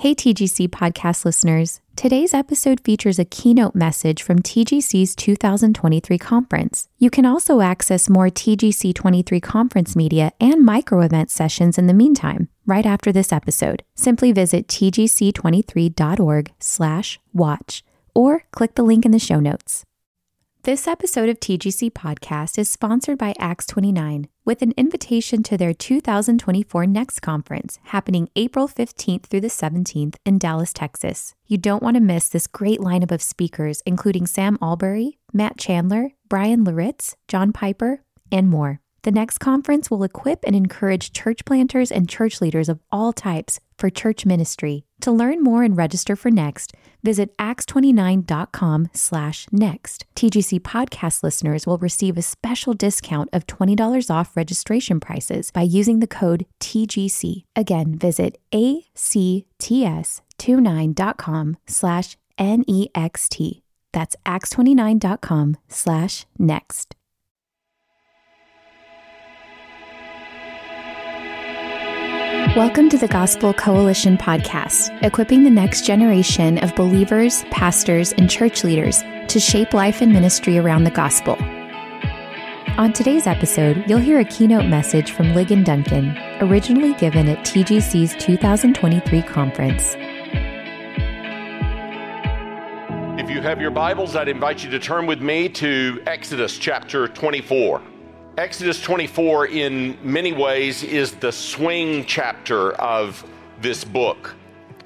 Hey, TGC podcast listeners. Today's episode features a keynote message from TGC's 2023 conference. You can also access more TGC 23 conference media and micro event sessions in the meantime, right after this episode. Simply visit tgc23.org slash watch or click the link in the show notes. This episode of TGC Podcast is sponsored by Acts 29 with an invitation to their 2024 Next Conference happening April 15th through the 17th in Dallas, Texas. You don't want to miss this great lineup of speakers, including Sam Allberry, Matt Chandler, Bryan Loritts, John Piper, and more. The next conference will equip and encourage church planters and church leaders of all types for church ministry. To learn more and register for Next, visit acts29.com slash next. TGC podcast listeners will receive a special discount of $20 off registration prices by using the code TGC. Again, visit acts29.com slash next. That's acts29.com slash next. Welcome to the Gospel Coalition podcast, equipping the next generation of believers, pastors, and church leaders to shape life and ministry around the gospel. On today's episode, you'll hear a keynote message from Ligon Duncan, originally given at TGC's 2023 conference. If you have your Bibles, I'd invite you to turn with me to Exodus chapter 24. Exodus 24, in many ways, is the swing chapter of this book.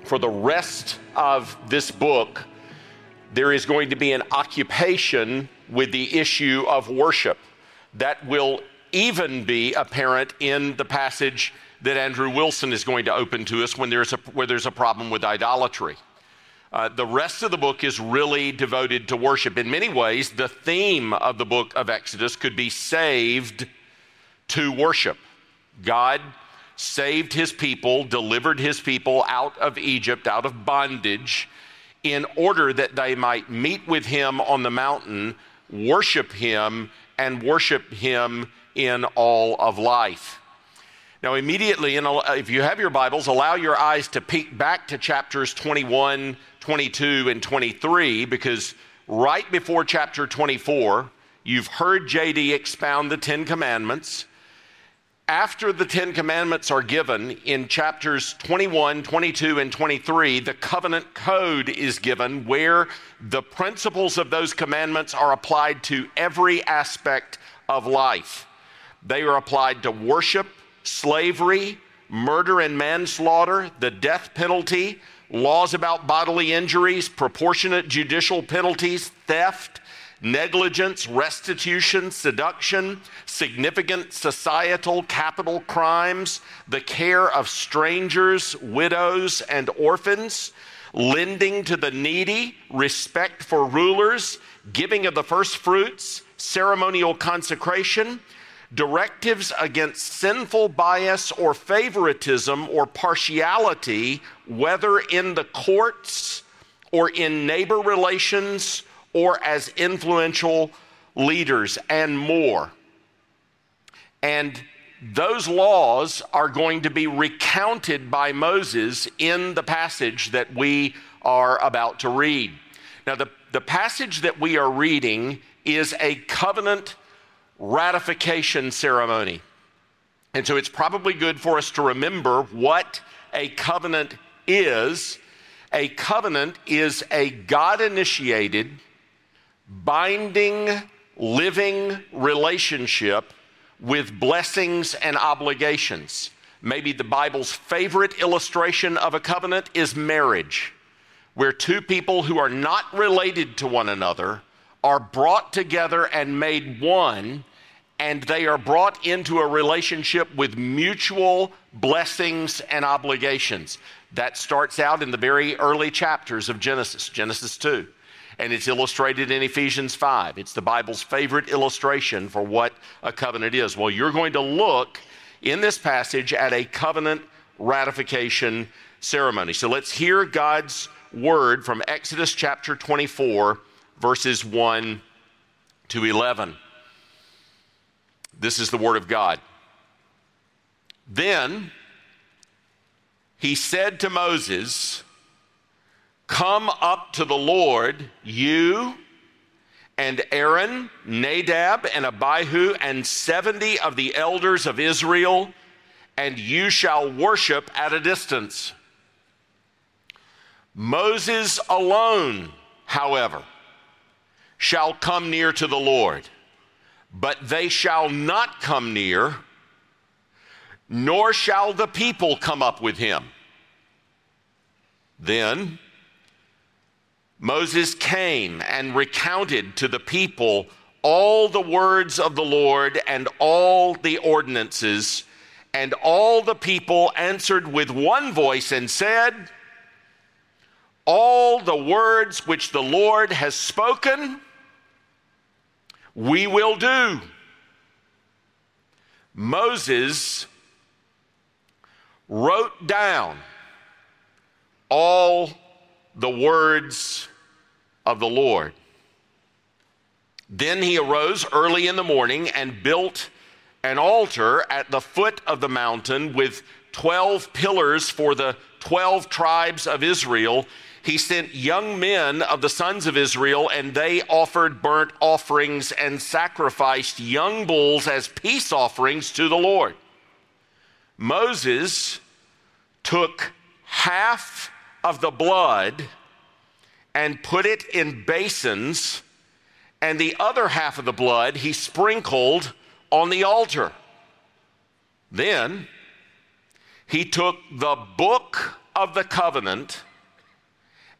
For the rest of this book, there is going to be an occupation with the issue of worship that will even be apparent in the passage that Andrew Wilson is going to open to us when there's a, where there's a problem with idolatry. Uh, the rest of the book is really devoted to worship. In many ways, the theme of the book of Exodus could be saved to worship. God saved his people, delivered his people out of Egypt, out of bondage, in order that they might meet with him on the mountain, worship him, and worship him in all of life. Now, immediately, if you have your Bibles, allow your eyes to peek back to chapters 21, 22, and 23, because right before chapter 24, you've heard JD expound the Ten Commandments. After the Ten Commandments are given in chapters 21, 22, and 23, the covenant code is given where the principles of those commandments are applied to every aspect of life. They are applied to worship, slavery, murder and manslaughter, the death penalty, laws about bodily injuries, proportionate judicial penalties, theft, negligence, restitution, seduction, significant societal capital crimes, the care of strangers, widows, and orphans, lending to the needy, respect for rulers, giving of the first fruits, ceremonial consecration, directives against sinful bias or favoritism or partiality, whether in the courts or in neighbor relations or as influential leaders, and more. And those laws are going to be recounted by Moses in the passage that we are about to read. Now, the, the passage that we are reading is a covenant ratification ceremony. And so it's probably good for us to remember what a covenant is. A covenant is a God initiated, binding, living relationship with blessings and obligations. Maybe the Bible's favorite illustration of a covenant is marriage, where two people who are not related to one another are brought together and made one and they are brought into a relationship with mutual blessings and obligations. That starts out in the very early chapters of Genesis, Genesis 2. And it's illustrated in Ephesians 5. It's the Bible's favorite illustration for what a covenant is. Well, you're going to look in this passage at a covenant ratification ceremony. So let's hear God's word from Exodus chapter 24, verses 1 to 11. This is the Word of God. Then he said to Moses, Come up to the Lord, you and Aaron, Nadab, and Abihu, and 70 of the elders of Israel, and you shall worship at a distance. Moses alone, however, shall come near to the Lord, but they shall not come near, nor shall the people come up with him. Then Moses came and recounted to the people all the words of the Lord and all the ordinances. And all the people answered with one voice and said, All the words which the Lord has spoken, we will do. Moses wrote down all the words of the Lord. Then he arose early in the morning and built an altar at the foot of the mountain with 12 pillars for the 12 tribes of Israel. He sent young men of the sons of Israel, and they offered burnt offerings and sacrificed young bulls as peace offerings to the Lord. Moses took half of the blood and put it in basins, and the other half of the blood he sprinkled on the altar. Then he took the book of the covenant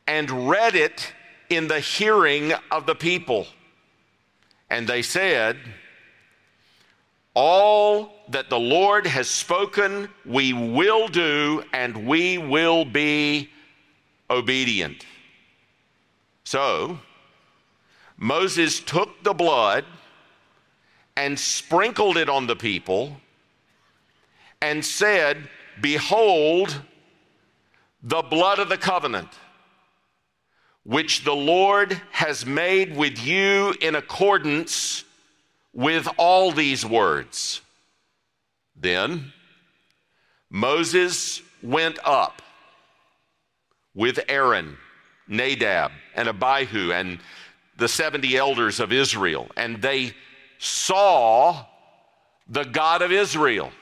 and read it in the hearing of the people. And they said, All that the Lord has spoken, we will do, and we will be obedient. So Moses took the blood and sprinkled it on the people and said, Behold, the blood of the covenant, which the Lord has made with you in accordance with all these words. Then Moses went up with Aaron Nadab and Abihu and the 70 elders of Israel, and they saw the God of Israel.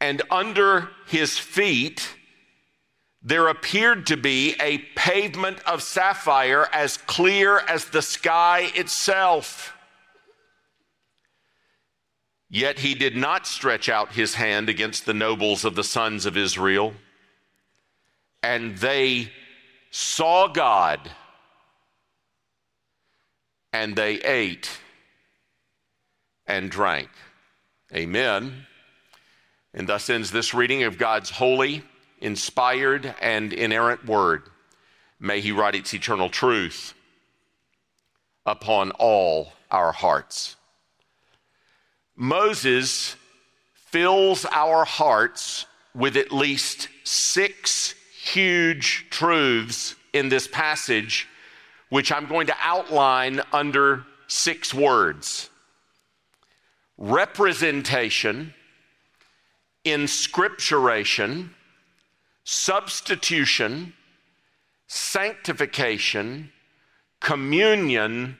And under his feet, there appeared to be a pavement of sapphire as clear as the sky itself. Yet he did not stretch out his hand against the nobles of the sons of Israel and they saw God and they ate and drank. Amen. And thus ends this reading of God's holy, inspired, and inerrant word. May He write its eternal truth upon all our hearts. Moses fills our hearts with at least six huge truths in this passage, which I'm going to outline under six words representation, inscripturation, substitution, sanctification, communion,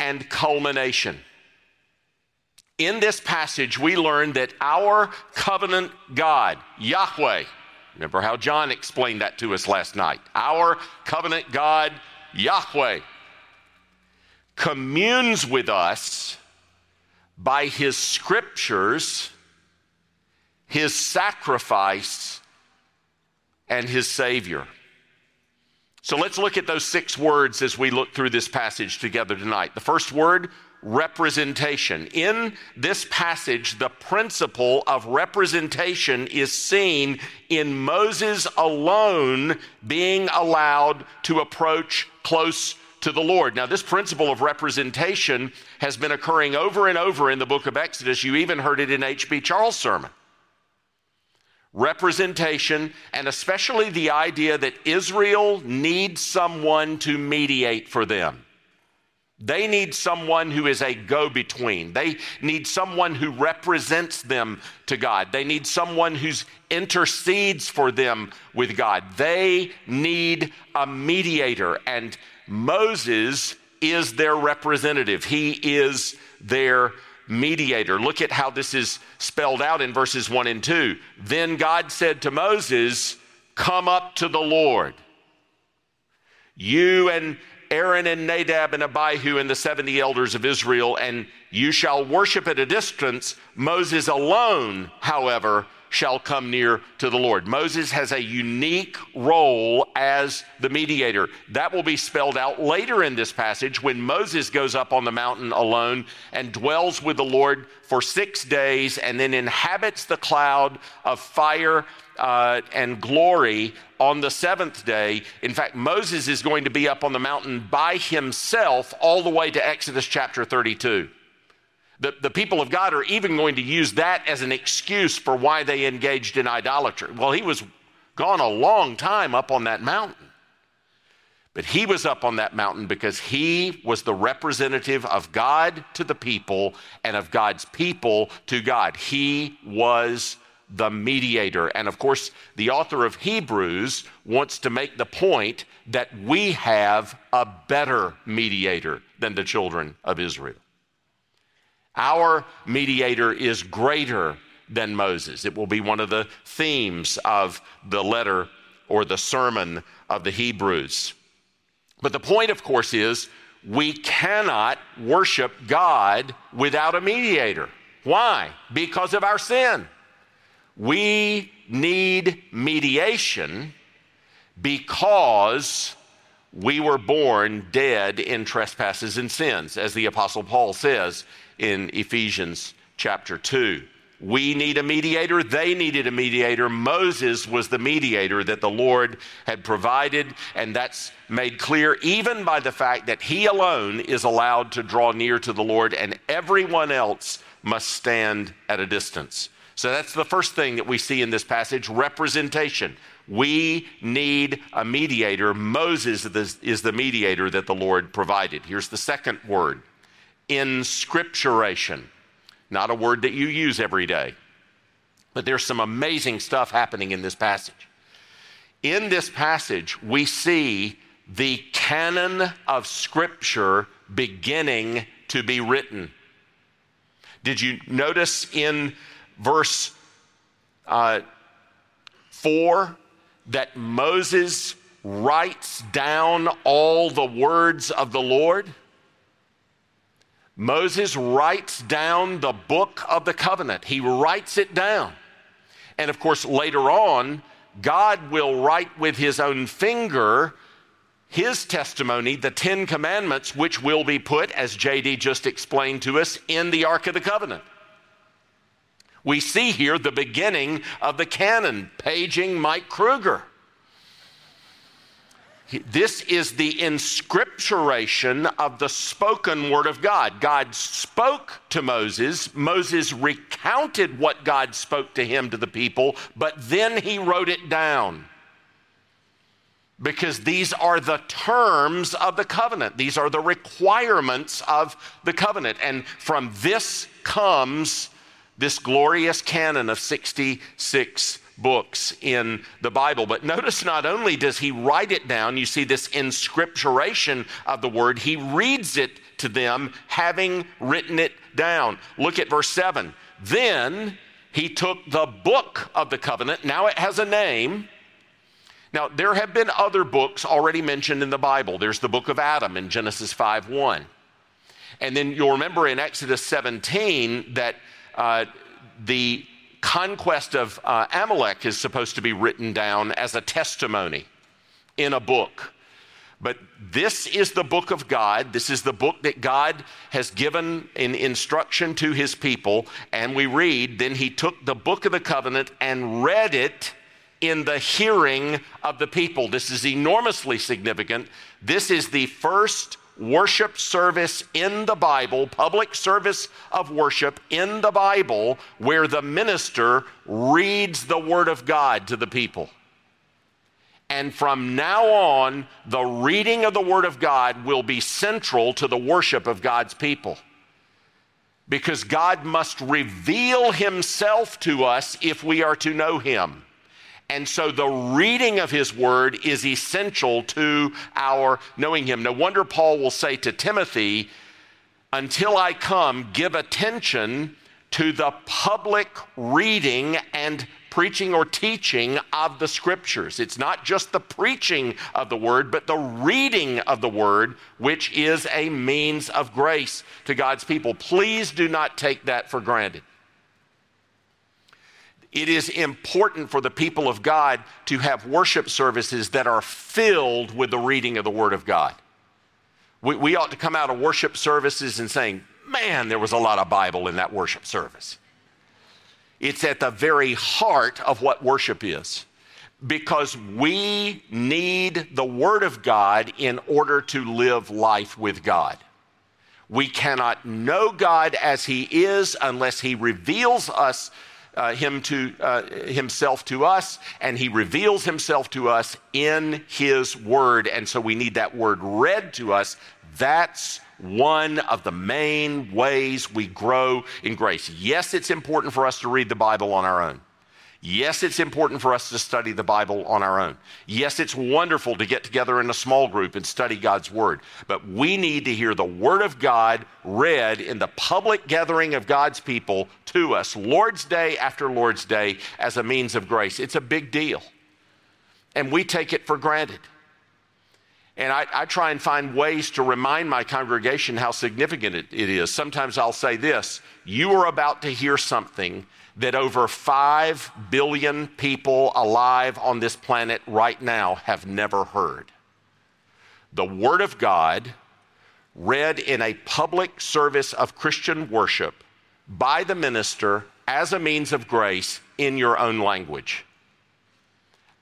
and culmination. In this passage, we learn that our covenant God, Yahweh, Remember how John explained that to us last night. Our covenant God, Yahweh, communes with us by his scriptures, his sacrifice, and his Savior. So let's look at those six words as we look through this passage together tonight. The first word, representation. In this passage, the principle of representation is seen in Moses alone being allowed to approach close to the Lord. Now, this principle of representation has been occurring over and over in the book of Exodus. You even heard it in H.B. Charles' sermon. Representation, and especially the idea that Israel needs someone to mediate for them. They need someone who is a go between. They need someone who represents them to God. They need someone who intercedes for them with God. They need a mediator, and Moses is their representative. He is their mediator. Look at how this is spelled out in verses 1 and 2. Then God said to Moses, Come up to the Lord. You and Aaron and Nadab and Abihu and the 70 elders of Israel, and you shall worship at a distance. Moses alone, however, shall come near to the Lord. Moses has a unique role as the mediator. That will be spelled out later in this passage when Moses goes up on the mountain alone and dwells with the Lord for six days and then inhabits the cloud of fire uh, and glory on the seventh day. In fact, Moses is going to be up on the mountain by himself all the way to Exodus chapter 32. The, the people of God are even going to use that as an excuse for why they engaged in idolatry. Well, he was gone a long time up on that mountain. But he was up on that mountain because he was the representative of God to the people and of God's people to God. He was the mediator. And of course, the author of Hebrews wants to make the point that we have a better mediator than the children of Israel. Our mediator is greater than Moses. It will be one of the themes of the letter or the sermon of the Hebrews. But the point, of course, is we cannot worship God without a mediator. Why? Because of our sin. We need mediation because we were born dead in trespasses and sins, as the Apostle Paul says in Ephesians chapter 2. We need a mediator. They needed a mediator. Moses was the mediator that the Lord had provided, and that's made clear even by the fact that he alone is allowed to draw near to the Lord, and everyone else must stand at a distance. So that's the first thing that we see in this passage representation. We need a mediator. Moses is the mediator that the Lord provided. Here's the second word inscripturation. Not a word that you use every day, but there's some amazing stuff happening in this passage. In this passage, we see the canon of Scripture beginning to be written. Did you notice in verse uh, 4 that Moses writes down all the words of the Lord? Moses writes down the book of the covenant. He writes it down. And of course, later on, God will write with his own finger his testimony, the Ten Commandments, which will be put, as JD just explained to us, in the Ark of the Covenant. We see here the beginning of the canon, paging Mike Kruger. This is the inscripturation of the spoken word of God. God spoke to Moses. Moses recounted what God spoke to him to the people, but then he wrote it down. Because these are the terms of the covenant, these are the requirements of the covenant. And from this comes this glorious canon of 66 books in the Bible. But notice not only does he write it down, you see this inscripturation of the word, he reads it to them having written it down. Look at verse 7. Then he took the book of the covenant, now it has a name. Now, there have been other books already mentioned in the Bible. There's the book of Adam in Genesis 5 1. And then you'll remember in Exodus 17 that uh, the conquest of uh, Amalek is supposed to be written down as a testimony in a book. But this is the book of God. This is the book that God has given in instruction to his people. And we read, Then he took the book of the covenant and read it in the hearing of the people. This is enormously significant. This is the first worship service in the Bible, public service of worship in the Bible, where the minister reads the Word of God to the people. And from now on, the reading of the Word of God will be central to the worship of God's people. Because God must reveal Himself to us if we are to know Him. And so the reading of His Word is essential to our knowing Him. No wonder Paul will say to Timothy, Until I come, give attention to the public reading and preaching or teaching of the scriptures. It's not just the preaching of the word, but the reading of the word, which is a means of grace to God's people. Please do not take that for granted. It is important for the people of God to have worship services that are filled with the reading of the Word of God. We, we ought to come out of worship services and saying, man, there was a lot of Bible in that worship service. It's at the very heart of what worship is because we need the Word of God in order to live life with God. We cannot know God as He is unless He reveals us. Uh, him to uh, himself to us and he reveals himself to us in his word and so we need that word read to us that's one of the main ways we grow in grace. Yes, it's important for us to read the Bible on our own. Yes, it's important for us to study the Bible on our own. Yes, it's wonderful to get together in a small group and study God's Word. But we need to hear the Word of God read in the public gathering of God's people to us, Lord's Day after Lord's Day, as a means of grace. It's a big deal. And we take it for granted. And I, I, try and find ways to remind my congregation how significant it, it is. Sometimes I'll say this You are about to hear something that over 5 billion people alive on this planet right now have never heard. The Word of God, read in a public service of Christian worship by the minister as a means of grace in your own language.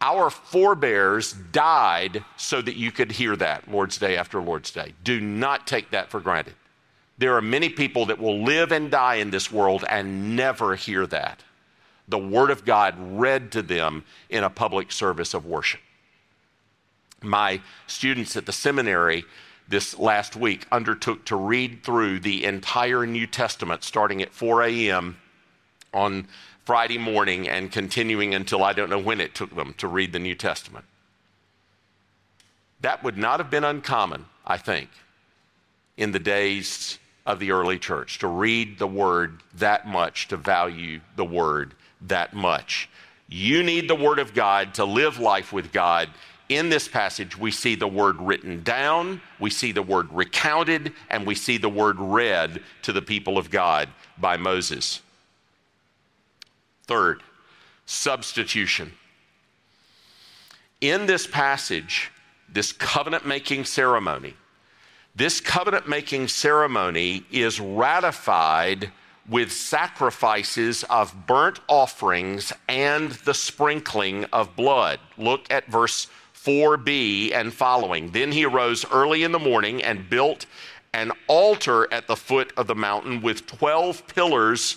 Our forebears died so that you could hear that Lord's Day after Lord's Day. Do not take that for granted. There are many people that will live and die in this world and never hear that. The Word of God read to them in a public service of worship. My students at the seminary this last week undertook to read through the entire New Testament starting at 4 a.m. on Friday morning and continuing until I don't know when it took them to read the New Testament. That would not have been uncommon, I think, in the days of the early church to read the Word that much, to value the Word that much. You need the Word of God to live life with God. In this passage, we see the Word written down, we see the Word recounted, and we see the Word read to the people of God by Moses. Third, substitution. In this passage, this covenant making ceremony, this covenant making ceremony is ratified with sacrifices of burnt offerings and the sprinkling of blood. Look at verse 4b and following. Then he arose early in the morning and built an altar at the foot of the mountain with 12 pillars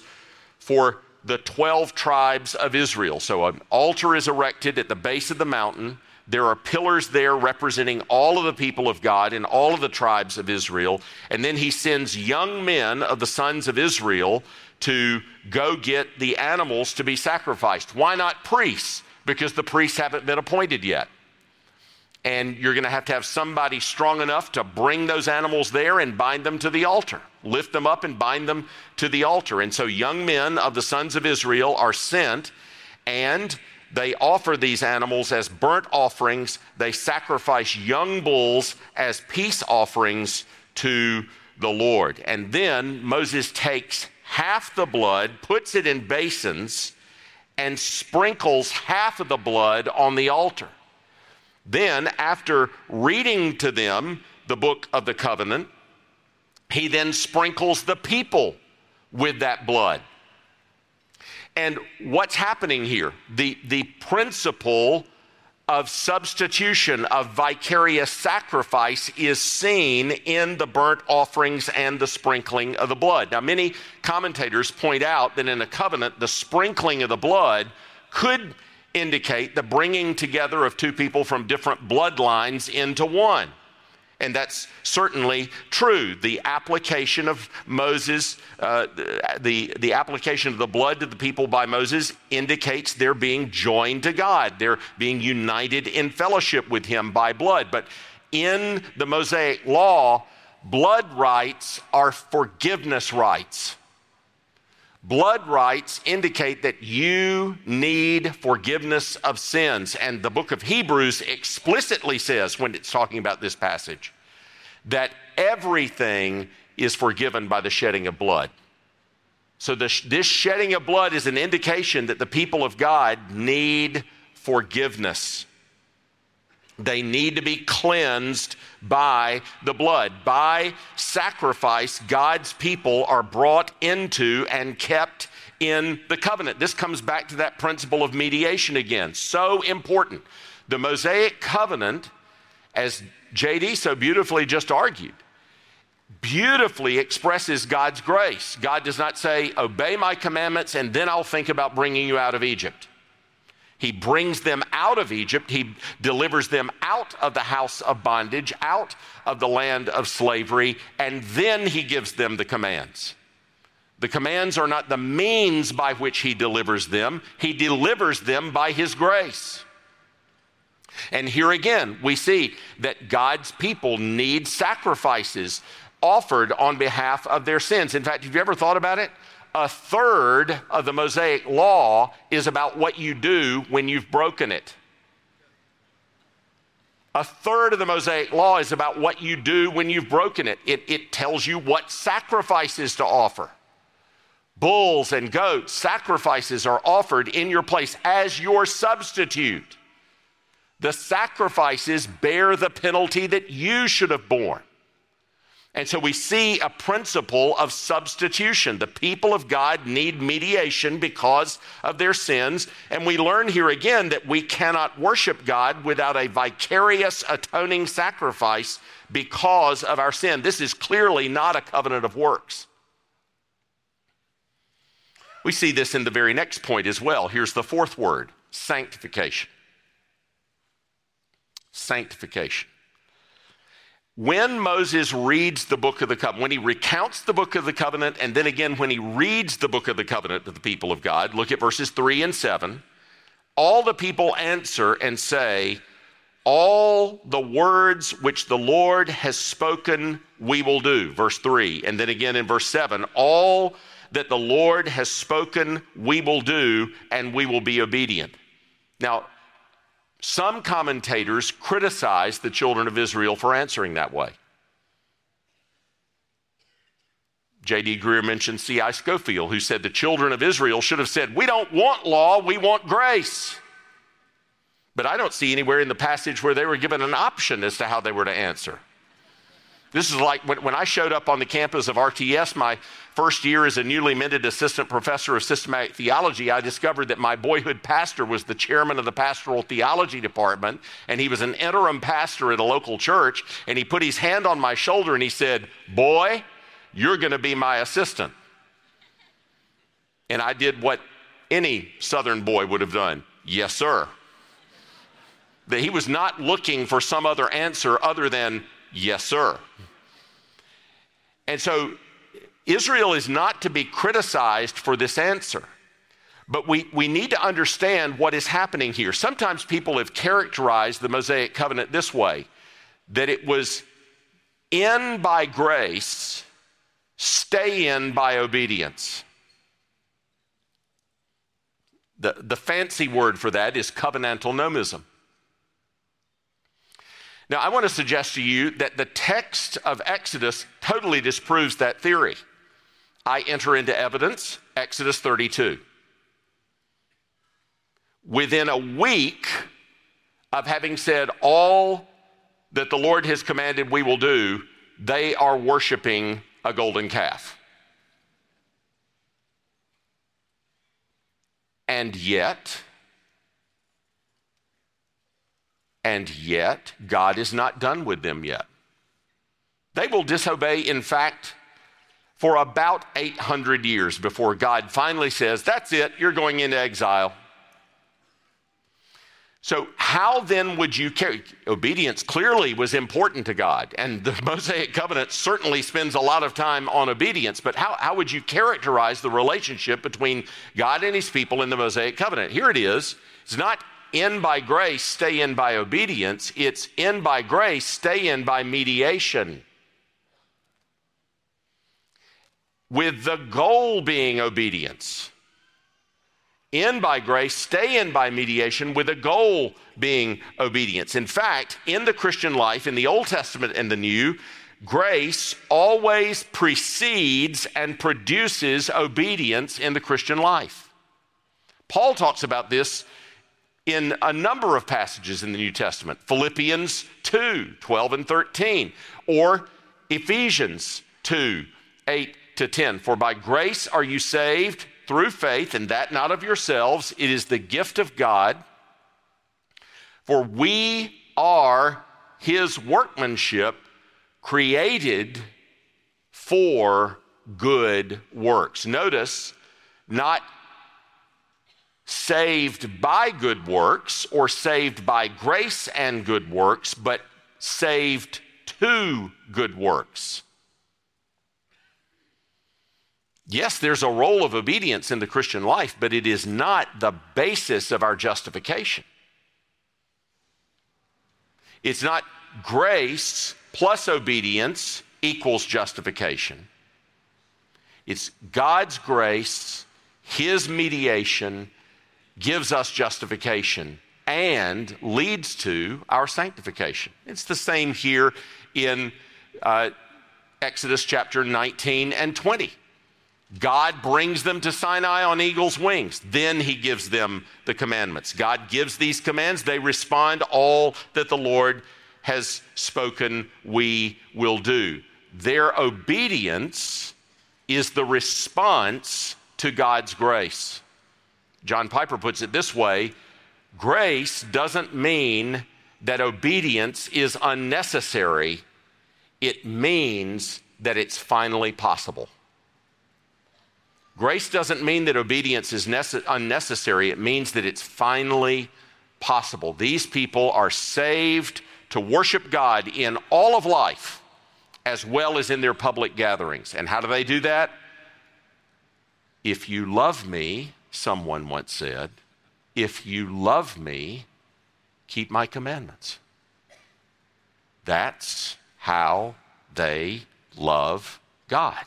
for the 12 tribes of Israel. So an altar is erected at the base of the mountain. There are pillars there representing all of the people of God and all of the tribes of Israel. And then he sends young men of the sons of Israel to go get the animals to be sacrificed. Why not priests? Because the priests haven't been appointed yet and you're going to have to have somebody strong enough to bring those animals there and bind them to the altar, lift them up and bind them to the altar. And so young men of the sons of Israel are sent and they offer these animals as burnt offerings. They sacrifice young bulls as peace offerings to the Lord. And then Moses takes half the blood, puts it in basins, and sprinkles half of the blood on the altar. Then, after reading to them the book of the covenant, he then sprinkles the people with that blood. And what's happening here? The, the principle of substitution, of vicarious sacrifice, is seen in the burnt offerings and the sprinkling of the blood. Now, many commentators point out that in a covenant, the sprinkling of the blood could indicate the bringing together of two people from different bloodlines into one. And that's certainly true. The application of Moses, uh, the, the application of the blood to the people by Moses indicates they're being joined to God. They're being united in fellowship with Him by blood. But in the Mosaic law, blood rites are forgiveness rites. Blood rites indicate that you need forgiveness of sins. And the book of Hebrews explicitly says, when it's talking about this passage, that everything is forgiven by the shedding of blood. So, this, this shedding of blood is an indication that the people of God need forgiveness. They need to be cleansed by the blood. By sacrifice, God's people are brought into and kept in the covenant. This comes back to that principle of mediation again. So important. The Mosaic covenant, as JD so beautifully just argued, beautifully expresses God's grace. God does not say, Obey my commandments and then I'll think about bringing you out of Egypt. He brings them out of Egypt. He delivers them out of the house of bondage, out of the land of slavery, and then he gives them the commands. The commands are not the means by which he delivers them, he delivers them by his grace. And here again, we see that God's people need sacrifices offered on behalf of their sins. In fact, have you ever thought about it? A third of the Mosaic law is about what you do when you've broken it. A third of the Mosaic law is about what you do when you've broken it. It, it tells you what sacrifices to offer. Bulls and goats, sacrifices are offered in your place as your substitute. The sacrifices bear the penalty that you should have borne. And so we see a principle of substitution. The people of God need mediation because of their sins. And we learn here again that we cannot worship God without a vicarious atoning sacrifice because of our sin. This is clearly not a covenant of works. We see this in the very next point as well. Here's the fourth word sanctification. Sanctification when Moses reads the book of the covenant, when he recounts the book of the covenant, and then again when he reads the book of the covenant to the people of God, look at verses 3 and 7. All the people answer and say, All the words which the Lord has spoken, we will do. Verse 3. And then again in verse 7, All that the Lord has spoken, we will do, and we will be obedient. Now, some commentators criticize the children of Israel for answering that way. J.D. Greear mentioned C.I. Scofield, who said the children of Israel should have said, We don't want law, we want grace. But I don't see anywhere in the passage where they were given an option as to how they were to answer. This is like when, when I showed up on the campus of RTS my first year as a newly minted assistant professor of systematic theology, I discovered that my boyhood pastor was the chairman of the pastoral theology department, and he was an interim pastor at a local church. And he put his hand on my shoulder and he said, Boy, you're going to be my assistant. And I did what any Southern boy would have done yes, sir. That he was not looking for some other answer other than Yes, sir. And so Israel is not to be criticized for this answer. But we, we need to understand what is happening here. Sometimes people have characterized the Mosaic covenant this way that it was in by grace, stay in by obedience. The, the fancy word for that is covenantal nomism. Now, I want to suggest to you that the text of Exodus totally disproves that theory. I enter into evidence, Exodus 32. Within a week of having said all that the Lord has commanded we will do, they are worshiping a golden calf. And yet, And yet, God is not done with them yet. They will disobey, in fact, for about 800 years before God finally says, That's it, you're going into exile. So, how then would you carry? Obedience clearly was important to God, and the Mosaic covenant certainly spends a lot of time on obedience, but how, how would you characterize the relationship between God and his people in the Mosaic covenant? Here it is. It's not in by grace, stay in by obedience. It's in by grace, stay in by mediation. With the goal being obedience in by grace, stay in by mediation, with a goal being obedience. In fact, in the Christian life, in the Old Testament and the New, grace always precedes and produces obedience in the Christian life. Paul talks about this in a number of passages in the New Testament Philippians 2 12 and 13, or Ephesians 2 8 to 10. For by grace are you saved through faith, and that not of yourselves. It is the gift of God. For we are his workmanship, created for good works. Notice, not saved by good works or saved by grace and good works, but saved to good works. Yes, there's a role of obedience in the Christian life, but it is not the basis of our justification. It's not grace plus obedience equals justification. It's God's grace, His mediation gives us justification and leads to our sanctification. It's the same here in uh, Exodus chapter 19 and 20. God brings them to Sinai on eagle's wings. Then he gives them the commandments. God gives these commands. They respond, all that the Lord has spoken, we will do. Their obedience is the response to God's grace. John Piper puts it this way grace doesn't mean that obedience is unnecessary, it means that it's finally possible. Grace doesn't mean that obedience is nece- unnecessary, it means that it's finally possible. These people are saved to worship God in all of life as well as in their public gatherings. And how do they do that? If you love me, someone once said, if you love me, keep my commandments. That's how they love God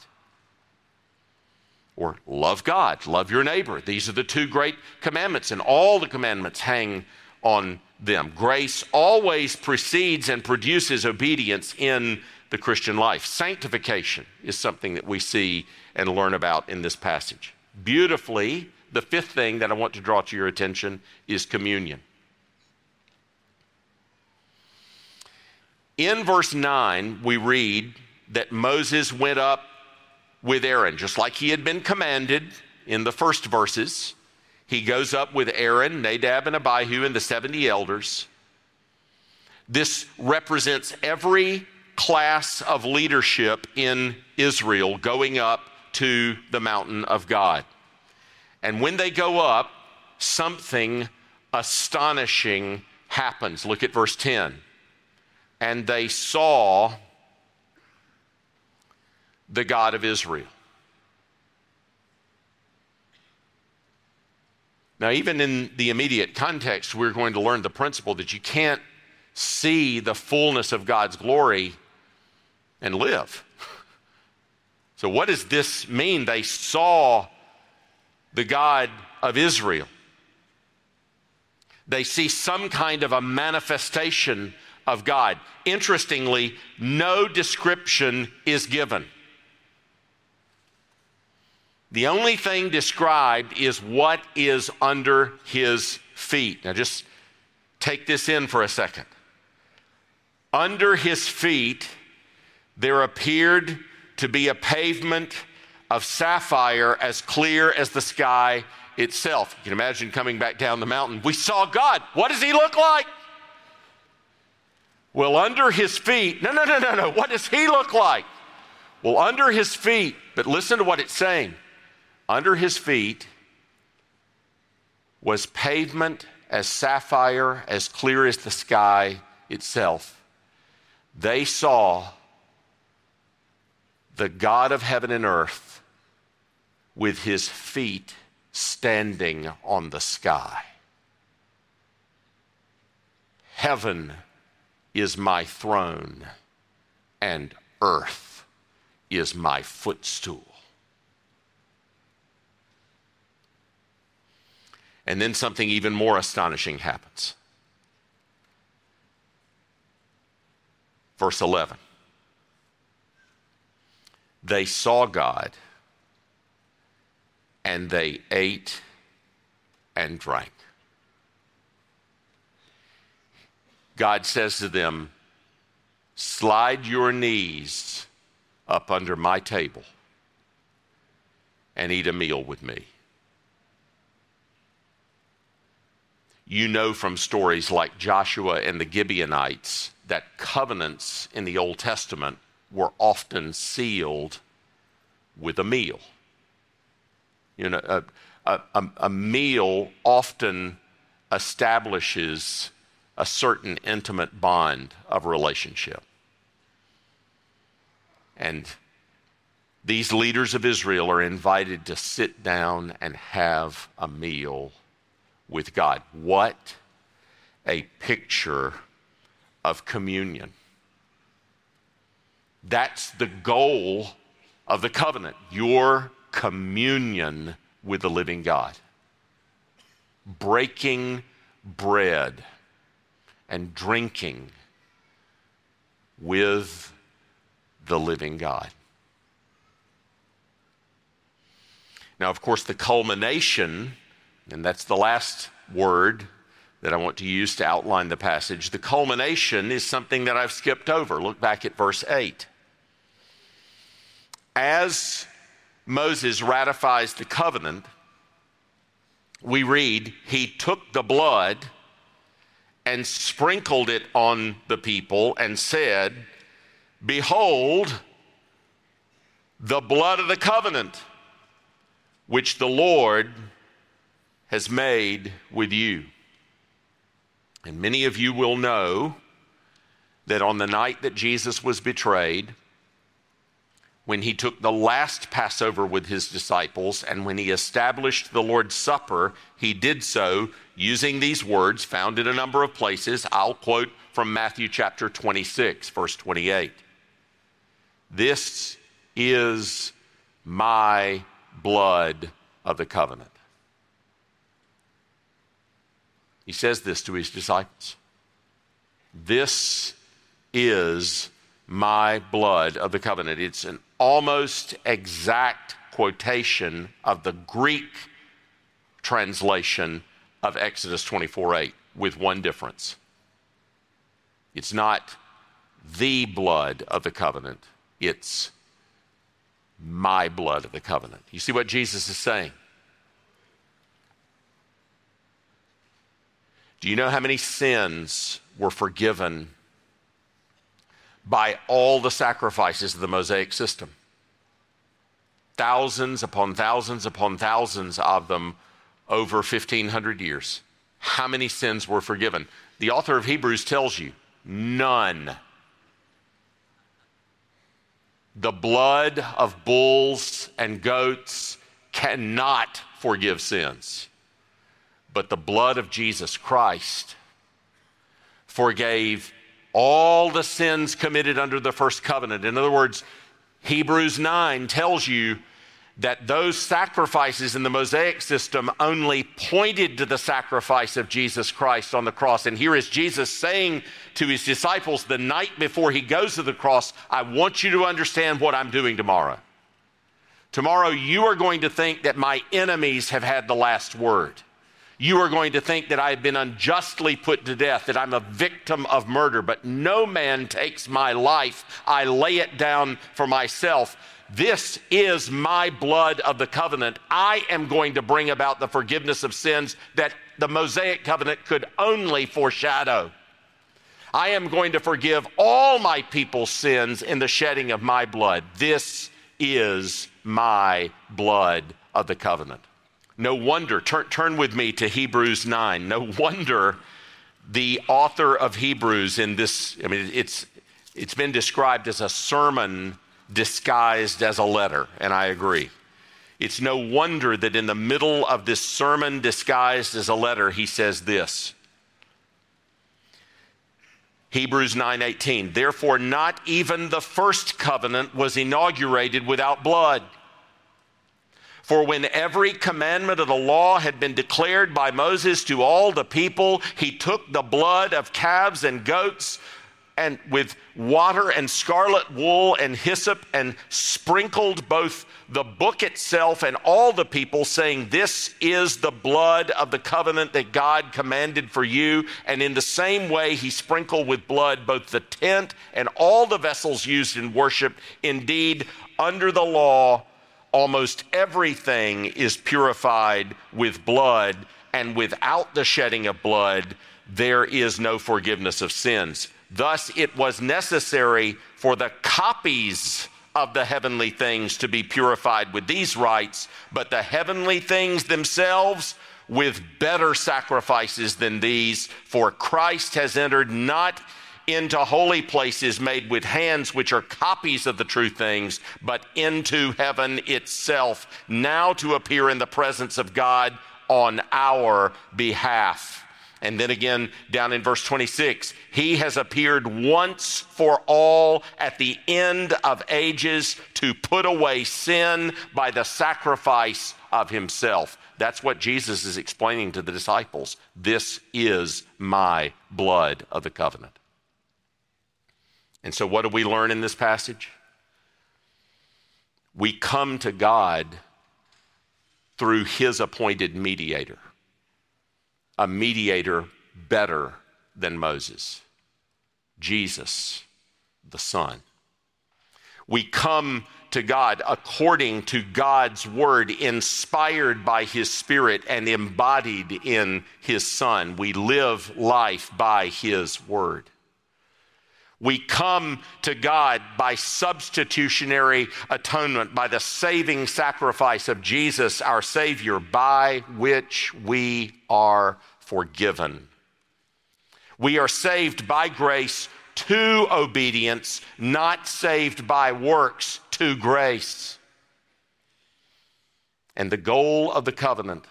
or love God, love your neighbor. These are the two great commandments, and all the commandments hang on them. Grace always precedes and produces obedience in the Christian life. Sanctification is something that we see and learn about in this passage. Beautifully, the fifth thing that I want to draw to your attention is communion. In verse 9, we read that Moses went up with Aaron, just like he had been commanded in the first verses. He goes up with Aaron, Nadab, and Abihu, and the 70 elders. This represents every class of leadership in Israel going up to the mountain of God. And when they go up, something astonishing happens. Look at verse 10. And they saw the God of Israel. Now, even in the immediate context, we're going to learn the principle that you can't see the fullness of God's glory and live. So, what does this mean? They saw the God of Israel. They see some kind of a manifestation of God. Interestingly, no description is given. The only thing described is what is under his feet. Now, just take this in for a second. Under his feet, there appeared to be a pavement of sapphire as clear as the sky itself. You can imagine coming back down the mountain. We saw God. What does he look like? Well, under his feet, no, no, no, no, no. What does he look like? Well, under his feet, but listen to what it's saying under his feet was pavement as sapphire, as clear as the sky itself. They saw the God of heaven and earth with his feet standing on the sky. Heaven is my throne, and earth is my footstool. And then something even more astonishing happens. Verse 11 They saw God, and they ate and drank. God says to them, Slide your knees up under my table and eat a meal with me. You know from stories like Joshua and the Gibeonites that covenants in the Old Testament were often sealed with a meal. You know, a, a, a meal often establishes a certain intimate bond of relationship. And these leaders of Israel are invited to sit down and have a meal with God. What a picture of communion. That's the goal of the covenant, your communion with the living God. Breaking bread and drinking with the living God. Now, of course, the culmination, and that's the last word that I want to use to outline the passage, the culmination is something that I've skipped over. Look back at verse 8. As Moses ratifies the covenant, we read, He took the blood and sprinkled it on the people and said, Behold, the blood of the covenant which the Lord has made with you. And many of you will know that on the night that Jesus was betrayed, when he took the last Passover with his disciples and when he established the Lord's Supper, he did so using these words found in a number of places. I'll quote from Matthew chapter 26, verse 28. This is my blood of the covenant. He says this to his disciples. This is my blood of the covenant. It's an almost exact quotation of the Greek translation of Exodus 24 8, with one difference. It's not the blood of the covenant, it's my blood of the covenant. You see what Jesus is saying? Do you know how many sins were forgiven by all the sacrifices of the Mosaic system? Thousands upon thousands upon thousands of them over 1,500 years. How many sins were forgiven? The author of Hebrews tells you none. The blood of bulls and goats cannot forgive sins but the blood of Jesus Christ forgave all the sins committed under the first covenant. In other words, Hebrews 9 tells you that those sacrifices in the Mosaic system only pointed to the sacrifice of Jesus Christ on the cross. And here is Jesus saying to his disciples the night before he goes to the cross, I want you to understand what I'm doing tomorrow. Tomorrow, you are going to think that my enemies have had the last word you are going to think that I have been unjustly put to death, that I'm a victim of murder. But no man takes my life, I lay it down for myself. This is my blood of the covenant. I am going to bring about the forgiveness of sins that the Mosaic covenant could only foreshadow. I am going to forgive all my people's sins in the shedding of my blood. This is my blood of the covenant. No wonder, turn, turn with me to Hebrews 9. No wonder the author of Hebrews in this, I mean, it's, it's been described as a sermon disguised as a letter, and I agree. It's no wonder that in the middle of this sermon disguised as a letter, he says this. Hebrews 9:18 Therefore not even the first covenant was inaugurated without blood for when every commandment of the law had been declared by Moses to all the people, he took the blood of calves and goats and with water and scarlet wool and hyssop and sprinkled both the book itself and all the people, saying, This is the blood of the covenant that God commanded for you. And in the same way, he sprinkled with blood both the tent and all the vessels used in worship. Indeed, under the law, almost everything is purified with blood, and without the shedding of blood, there is no forgiveness of sins. Thus, it was necessary for the copies of the heavenly things to be purified with these rites, but the heavenly things themselves with better sacrifices than these, for Christ has entered not into holy places made with hands, which are copies of the true things, but into heaven itself, now to appear in the presence of God on our behalf. And then again, down in verse 26, he has appeared once for all at the end of ages to put away sin by the sacrifice of himself. That's what Jesus is explaining to the disciples. This is my blood of the covenant. And so, what do we learn in this passage? We come to God through his appointed mediator, a mediator better than Moses, Jesus, the Son. We come to God according to God's word, inspired by his spirit and embodied in his Son. We live life by his word. We come to God by substitutionary atonement, by the saving sacrifice of Jesus, our Savior, by which we are forgiven. We are saved by grace to obedience, not saved by works to grace. And the goal of the covenant,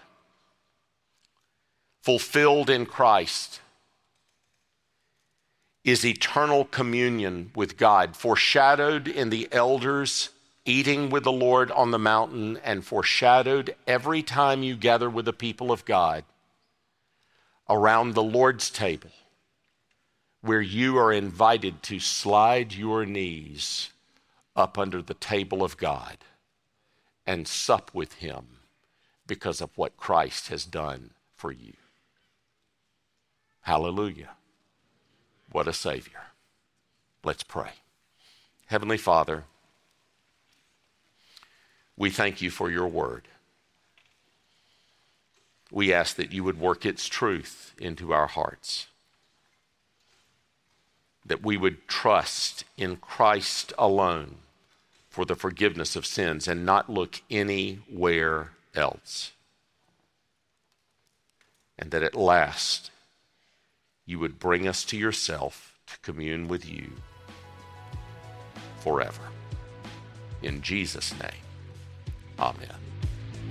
fulfilled in Christ, is eternal communion with God, foreshadowed in the elders eating with the Lord on the mountain, and foreshadowed every time you gather with the people of God around the Lord's table, where you are invited to slide your knees up under the table of God and sup with Him because of what Christ has done for you. Hallelujah. What a Savior. Let's pray. Heavenly Father, we thank you for your word. We ask that you would work its truth into our hearts, that we would trust in Christ alone for the forgiveness of sins and not look anywhere else. And that at last, you would bring us to yourself to commune with you forever. In Jesus' name, amen.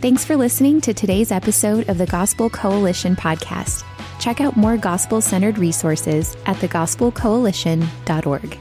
Thanks for listening to today's episode of the Gospel Coalition podcast. Check out more gospel centered resources at thegospelcoalition.org.